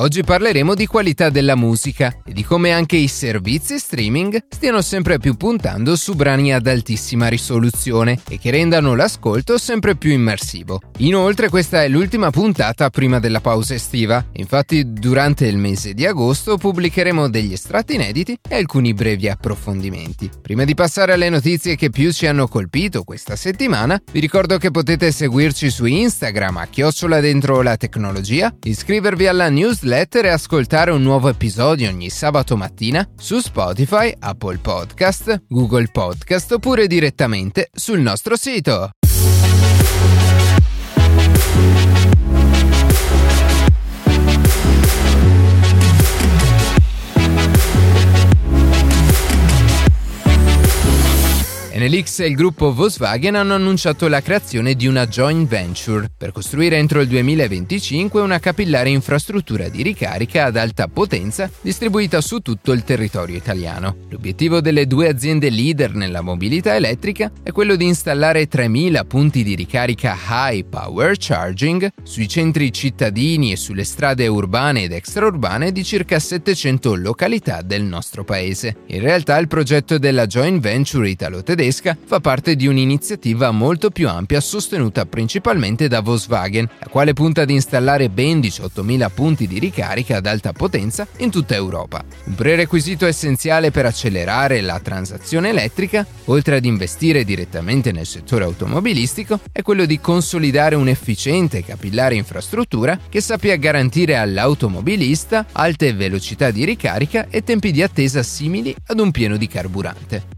Oggi parleremo di qualità della musica e di come anche i servizi streaming stiano sempre più puntando su brani ad altissima risoluzione e che rendano l'ascolto sempre più immersivo. Inoltre questa è l'ultima puntata prima della pausa estiva, infatti durante il mese di agosto pubblicheremo degli estratti inediti e alcuni brevi approfondimenti. Prima di passare alle notizie che più ci hanno colpito questa settimana, vi ricordo che potete seguirci su Instagram a chiocciola dentro la tecnologia, iscrivervi alla newsletter newsletter e ascoltare un nuovo episodio ogni sabato mattina su Spotify, Apple Podcast, Google Podcast oppure direttamente sul nostro sito. Enelix e il gruppo Volkswagen hanno annunciato la creazione di una joint venture per costruire entro il 2025 una capillare infrastruttura di ricarica ad alta potenza distribuita su tutto il territorio italiano. L'obiettivo delle due aziende leader nella mobilità elettrica è quello di installare 3.000 punti di ricarica high power charging sui centri cittadini e sulle strade urbane ed extraurbane di circa 700 località del nostro paese. In realtà il progetto della joint venture italo-tedesca tedesca fa parte di un'iniziativa molto più ampia sostenuta principalmente da Volkswagen, la quale punta ad installare ben 18.000 punti di ricarica ad alta potenza in tutta Europa. Un prerequisito essenziale per accelerare la transazione elettrica, oltre ad investire direttamente nel settore automobilistico, è quello di consolidare un'efficiente e capillare infrastruttura che sappia garantire all'automobilista alte velocità di ricarica e tempi di attesa simili ad un pieno di carburante.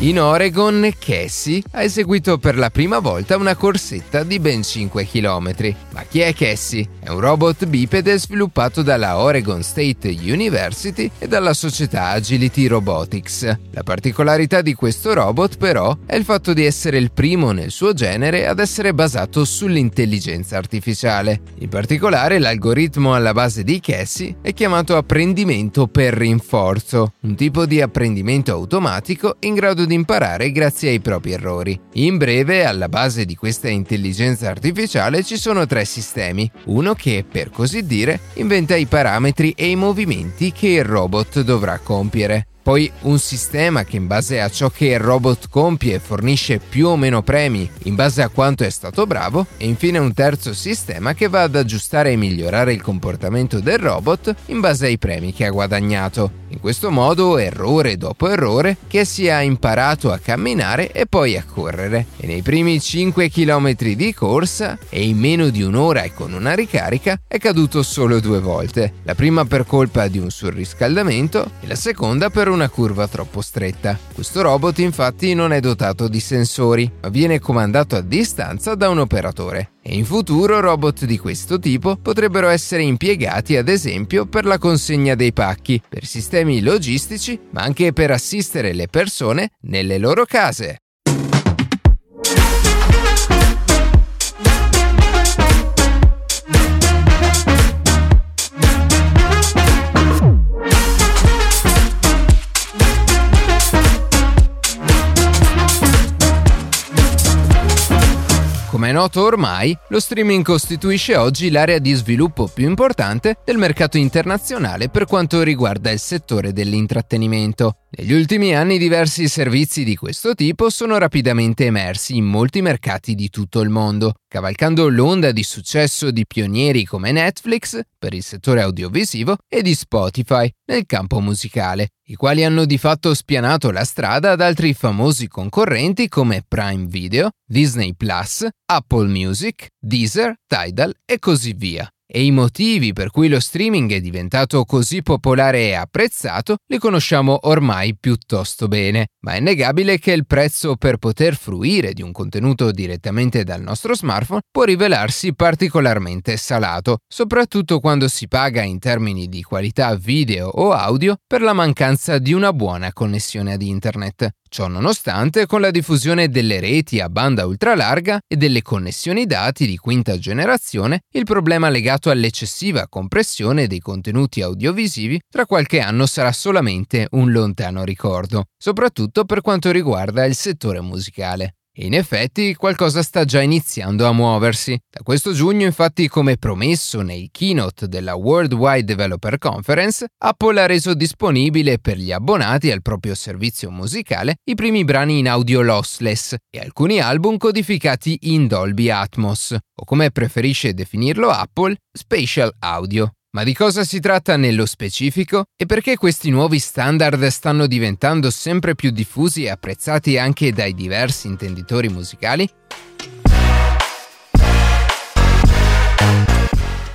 In Oregon, Cassie ha eseguito per la prima volta una corsetta di ben 5 km. Ma chi è Cassie? È un robot bipede sviluppato dalla Oregon State University e dalla società Agility Robotics. La particolarità di questo robot, però, è il fatto di essere il primo nel suo genere ad essere basato sull'intelligenza artificiale. In particolare, l'algoritmo alla base di Cassie è chiamato apprendimento per rinforzo, un tipo di apprendimento automatico in grado di imparare grazie ai propri errori. In breve, alla base di questa intelligenza artificiale ci sono tre sistemi. Uno che, per così dire, inventa i parametri e i movimenti che il robot dovrà compiere poi un sistema che in base a ciò che il robot compie fornisce più o meno premi in base a quanto è stato bravo e infine un terzo sistema che va ad aggiustare e migliorare il comportamento del robot in base ai premi che ha guadagnato. In questo modo, errore dopo errore, che si è imparato a camminare e poi a correre. E nei primi 5 km di corsa, e in meno di un'ora e con una ricarica, è caduto solo due volte. La prima per colpa di un surriscaldamento e la seconda per un una curva troppo stretta. Questo robot infatti non è dotato di sensori, ma viene comandato a distanza da un operatore. E in futuro robot di questo tipo potrebbero essere impiegati ad esempio per la consegna dei pacchi, per sistemi logistici, ma anche per assistere le persone nelle loro case. Noto ormai, lo streaming costituisce oggi l'area di sviluppo più importante del mercato internazionale per quanto riguarda il settore dell'intrattenimento. Negli ultimi anni diversi servizi di questo tipo sono rapidamente emersi in molti mercati di tutto il mondo, cavalcando l'onda di successo di pionieri come Netflix per il settore audiovisivo e di Spotify nel campo musicale, i quali hanno di fatto spianato la strada ad altri famosi concorrenti come Prime Video, Disney Plus, Apple Music, Deezer, Tidal e così via e i motivi per cui lo streaming è diventato così popolare e apprezzato li conosciamo ormai piuttosto bene, ma è innegabile che il prezzo per poter fruire di un contenuto direttamente dal nostro smartphone può rivelarsi particolarmente salato, soprattutto quando si paga in termini di qualità video o audio per la mancanza di una buona connessione ad internet. Ciò nonostante, con la diffusione delle reti a banda ultralarga e delle connessioni dati di quinta generazione, il problema legato all'eccessiva compressione dei contenuti audiovisivi tra qualche anno sarà solamente un lontano ricordo, soprattutto per quanto riguarda il settore musicale. E in effetti qualcosa sta già iniziando a muoversi. Da questo giugno, infatti, come promesso nei keynote della Worldwide Developer Conference, Apple ha reso disponibile per gli abbonati al proprio servizio musicale i primi brani in audio lossless e alcuni album codificati in Dolby Atmos, o come preferisce definirlo Apple, Spatial Audio. Ma di cosa si tratta nello specifico e perché questi nuovi standard stanno diventando sempre più diffusi e apprezzati anche dai diversi intenditori musicali?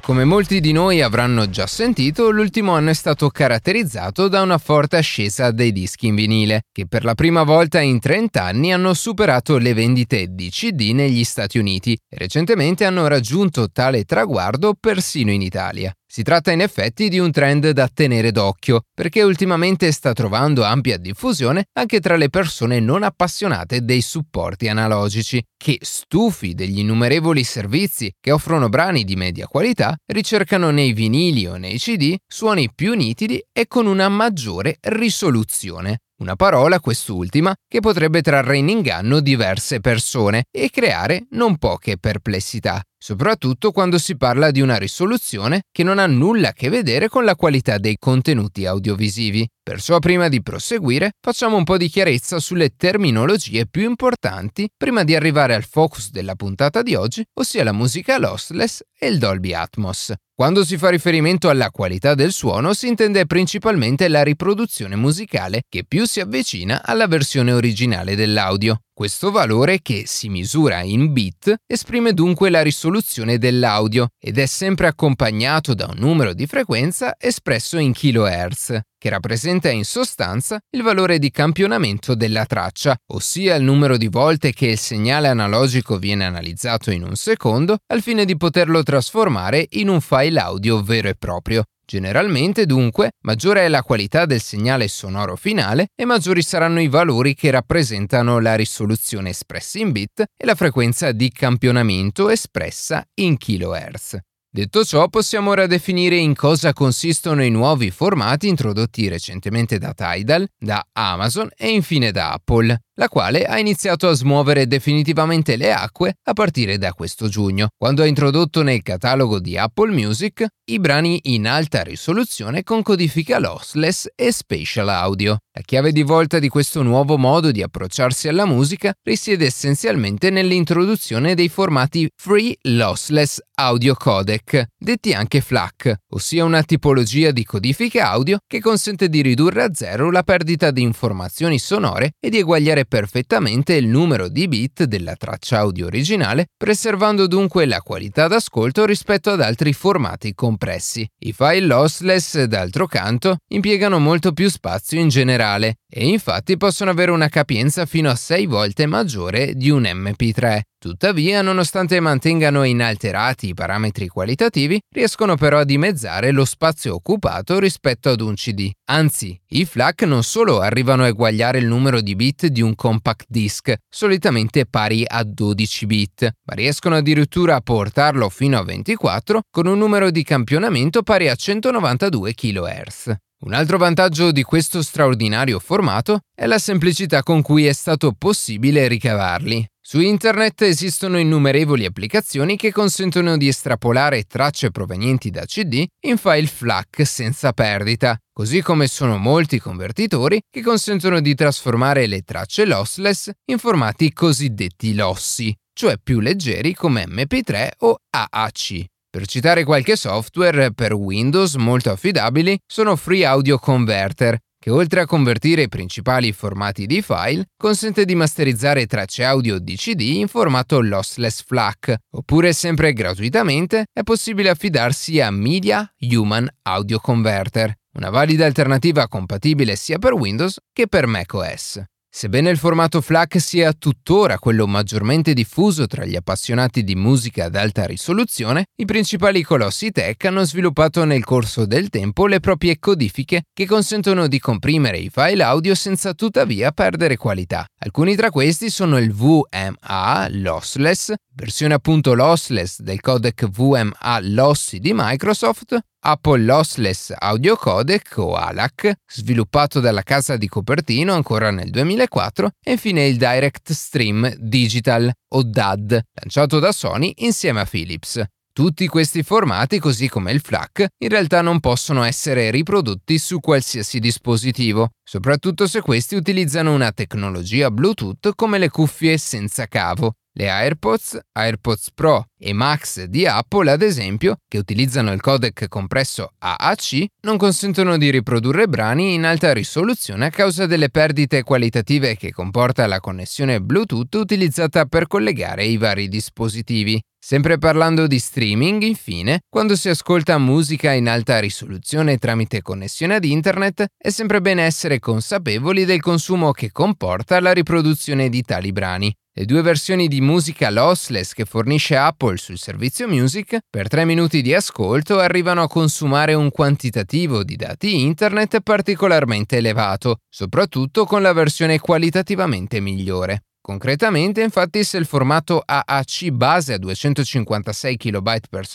Come molti di noi avranno già sentito, l'ultimo anno è stato caratterizzato da una forte ascesa dei dischi in vinile, che per la prima volta in 30 anni hanno superato le vendite di CD negli Stati Uniti e recentemente hanno raggiunto tale traguardo persino in Italia. Si tratta in effetti di un trend da tenere d'occhio, perché ultimamente sta trovando ampia diffusione anche tra le persone non appassionate dei supporti analogici, che, stufi degli innumerevoli servizi che offrono brani di media qualità, ricercano nei vinili o nei CD suoni più nitidi e con una maggiore risoluzione. Una parola, quest'ultima, che potrebbe trarre in inganno diverse persone e creare non poche perplessità soprattutto quando si parla di una risoluzione che non ha nulla a che vedere con la qualità dei contenuti audiovisivi. Perciò prima di proseguire facciamo un po' di chiarezza sulle terminologie più importanti prima di arrivare al focus della puntata di oggi, ossia la musica lossless e il Dolby Atmos. Quando si fa riferimento alla qualità del suono si intende principalmente la riproduzione musicale che più si avvicina alla versione originale dell'audio. Questo valore, che si misura in bit, esprime dunque la risoluzione dell'audio ed è sempre accompagnato da un numero di frequenza espresso in kHz, che rappresenta in sostanza il valore di campionamento della traccia, ossia il numero di volte che il segnale analogico viene analizzato in un secondo al fine di poterlo trasformare in un file audio vero e proprio. Generalmente, dunque, maggiore è la qualità del segnale sonoro finale e maggiori saranno i valori che rappresentano la risoluzione espressa in bit e la frequenza di campionamento espressa in kHz. Detto ciò, possiamo ora definire in cosa consistono i nuovi formati introdotti recentemente da Tidal, da Amazon e infine da Apple la quale ha iniziato a smuovere definitivamente le acque a partire da questo giugno, quando ha introdotto nel catalogo di Apple Music i brani in alta risoluzione con codifica lossless e spatial audio. La chiave di volta di questo nuovo modo di approcciarsi alla musica risiede essenzialmente nell'introduzione dei formati Free Lossless Audio Codec, detti anche FLAC, ossia una tipologia di codifica audio che consente di ridurre a zero la perdita di informazioni sonore e di eguagliare copiare perfettamente il numero di bit della traccia audio originale, preservando dunque la qualità d'ascolto rispetto ad altri formati compressi. I file lossless, d'altro canto, impiegano molto più spazio in generale e infatti possono avere una capienza fino a 6 volte maggiore di un MP3. Tuttavia, nonostante mantengano inalterati i parametri qualitativi, riescono però a dimezzare lo spazio occupato rispetto ad un CD. Anzi, i FLAC non solo arrivano a eguagliare il numero di bit di un compact disc, solitamente pari a 12 bit, ma riescono addirittura a portarlo fino a 24 con un numero di campionamento pari a 192 kHz. Un altro vantaggio di questo straordinario formato è la semplicità con cui è stato possibile ricavarli. Su internet esistono innumerevoli applicazioni che consentono di estrapolare tracce provenienti da CD in file FLAC senza perdita, così come sono molti convertitori che consentono di trasformare le tracce lossless in formati cosiddetti lossi, cioè più leggeri come MP3 o AAC. Per citare qualche software per Windows molto affidabili sono Free Audio Converter, che oltre a convertire i principali formati di file, consente di masterizzare tracce audio di CD in formato lossless FLAC, oppure sempre gratuitamente è possibile affidarsi a Media Human Audio Converter, una valida alternativa compatibile sia per Windows che per macOS. Sebbene il formato FLAC sia tuttora quello maggiormente diffuso tra gli appassionati di musica ad alta risoluzione, i principali colossi tech hanno sviluppato nel corso del tempo le proprie codifiche che consentono di comprimere i file audio senza tuttavia perdere qualità. Alcuni tra questi sono il VMA Lossless, versione appunto lossless del codec VMA Lossy di Microsoft, Apple Lossless Audio Codec o ALAC, sviluppato dalla casa di Copertino ancora nel 2004, e infine il Direct Stream Digital o DAD, lanciato da Sony insieme a Philips. Tutti questi formati, così come il FLAC, in realtà non possono essere riprodotti su qualsiasi dispositivo, soprattutto se questi utilizzano una tecnologia Bluetooth come le cuffie senza cavo. Le AirPods, AirPods Pro e Max di Apple, ad esempio, che utilizzano il codec compresso AAC, non consentono di riprodurre brani in alta risoluzione a causa delle perdite qualitative che comporta la connessione Bluetooth utilizzata per collegare i vari dispositivi. Sempre parlando di streaming, infine, quando si ascolta musica in alta risoluzione tramite connessione ad internet, è sempre bene essere consapevoli del consumo che comporta la riproduzione di tali brani. Le due versioni di musica lossless che fornisce Apple sul servizio Music, per 3 minuti di ascolto arrivano a consumare un quantitativo di dati internet particolarmente elevato, soprattutto con la versione qualitativamente migliore. Concretamente, infatti, se il formato AAC base a 256 kB per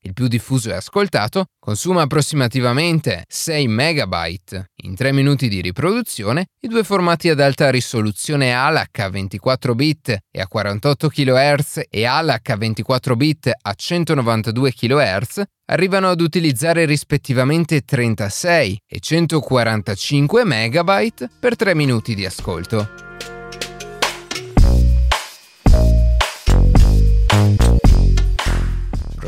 il più diffuso e ascoltato, consuma approssimativamente 6 MB in 3 minuti di riproduzione, i due formati ad alta risoluzione ALAC a 24 bit e a 48 kHz e ALAC a 24 bit a 192 kHz arrivano ad utilizzare rispettivamente 36 e 145 MB per 3 minuti di ascolto.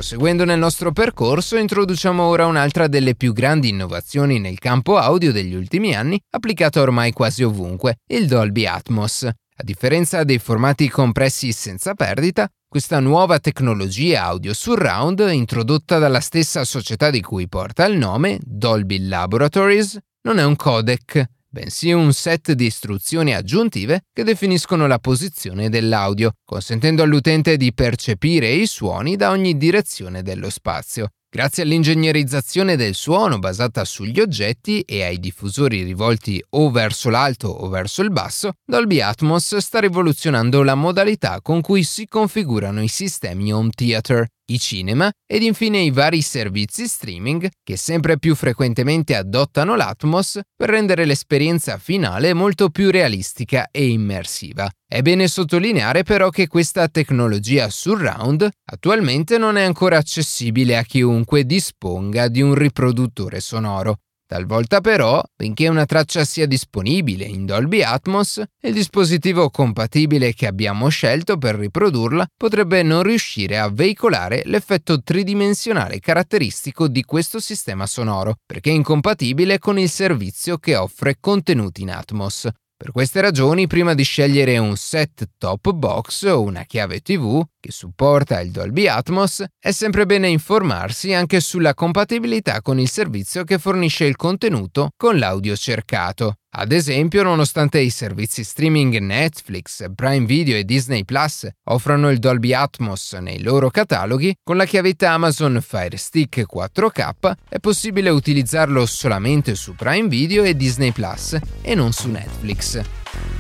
Proseguendo nel nostro percorso, introduciamo ora un'altra delle più grandi innovazioni nel campo audio degli ultimi anni, applicata ormai quasi ovunque, il Dolby Atmos. A differenza dei formati compressi senza perdita, questa nuova tecnologia audio surround, introdotta dalla stessa società di cui porta il nome, Dolby Laboratories, non è un codec, bensì un set di istruzioni aggiuntive che definiscono la posizione dell'audio, consentendo all'utente di percepire i suoni da ogni direzione dello spazio. Grazie all'ingegnerizzazione del suono basata sugli oggetti e ai diffusori rivolti o verso l'alto o verso il basso, Dolby Atmos sta rivoluzionando la modalità con cui si configurano i sistemi home theater, i cinema ed infine i vari servizi streaming che sempre più frequentemente adottano l'Atmos per rendere l'esperienza finale molto più realistica e immersiva. È bene sottolineare però che questa tecnologia surround attualmente non è ancora accessibile a chiunque disponga di un riproduttore sonoro. Talvolta però, benché una traccia sia disponibile in Dolby Atmos, il dispositivo compatibile che abbiamo scelto per riprodurla potrebbe non riuscire a veicolare l'effetto tridimensionale caratteristico di questo sistema sonoro, perché è incompatibile con il servizio che offre contenuti in Atmos. Per queste ragioni, prima di scegliere un set top box o una chiave TV che supporta il Dolby Atmos, è sempre bene informarsi anche sulla compatibilità con il servizio che fornisce il contenuto con l'audio cercato. Ad esempio, nonostante i servizi streaming Netflix, Prime Video e Disney Plus offrano il Dolby Atmos nei loro cataloghi, con la chiavetta Amazon Fire Stick 4K è possibile utilizzarlo solamente su Prime Video e Disney Plus e non su Netflix.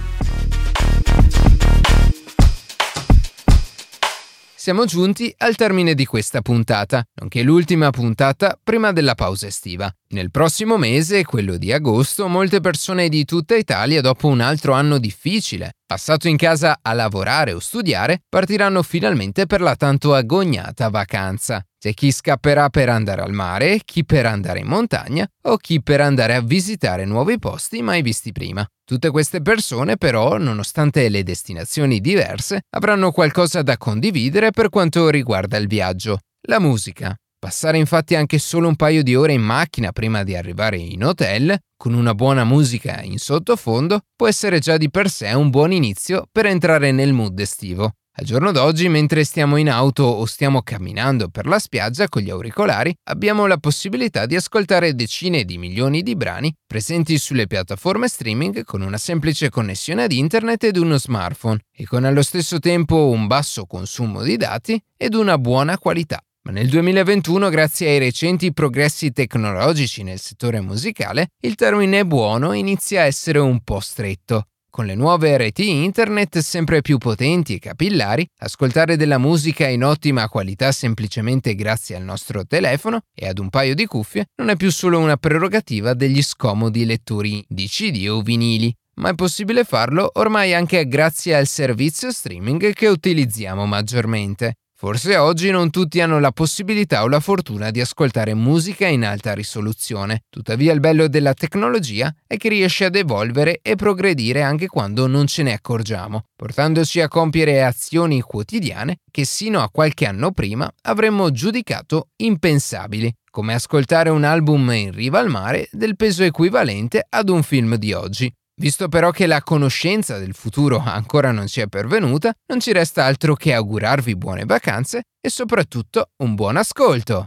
Siamo giunti al termine di questa puntata, nonché l'ultima puntata prima della pausa estiva. Nel prossimo mese, quello di agosto, molte persone di tutta Italia, dopo un altro anno difficile, passato in casa a lavorare o studiare, partiranno finalmente per la tanto agognata vacanza. C'è chi scapperà per andare al mare, chi per andare in montagna o chi per andare a visitare nuovi posti mai visti prima. Tutte queste persone però, nonostante le destinazioni diverse, avranno qualcosa da condividere per quanto riguarda il viaggio, la musica. Passare infatti anche solo un paio di ore in macchina prima di arrivare in hotel, con una buona musica in sottofondo, può essere già di per sé un buon inizio per entrare nel mood estivo. Al giorno d'oggi, mentre stiamo in auto o stiamo camminando per la spiaggia con gli auricolari, abbiamo la possibilità di ascoltare decine di milioni di brani presenti sulle piattaforme streaming con una semplice connessione ad internet ed uno smartphone e con allo stesso tempo un basso consumo di dati ed una buona qualità. Ma nel 2021, grazie ai recenti progressi tecnologici nel settore musicale, il termine buono inizia a essere un po' stretto. Con le nuove reti internet sempre più potenti e capillari, ascoltare della musica in ottima qualità semplicemente grazie al nostro telefono e ad un paio di cuffie non è più solo una prerogativa degli scomodi lettori di CD o vinili, ma è possibile farlo ormai anche grazie al servizio streaming che utilizziamo maggiormente. Forse oggi non tutti hanno la possibilità o la fortuna di ascoltare musica in alta risoluzione, tuttavia il bello della tecnologia è che riesce ad evolvere e progredire anche quando non ce ne accorgiamo, portandoci a compiere azioni quotidiane che sino a qualche anno prima avremmo giudicato impensabili, come ascoltare un album in riva al mare del peso equivalente ad un film di oggi. Visto però che la conoscenza del futuro ancora non ci è pervenuta, non ci resta altro che augurarvi buone vacanze e soprattutto un buon ascolto.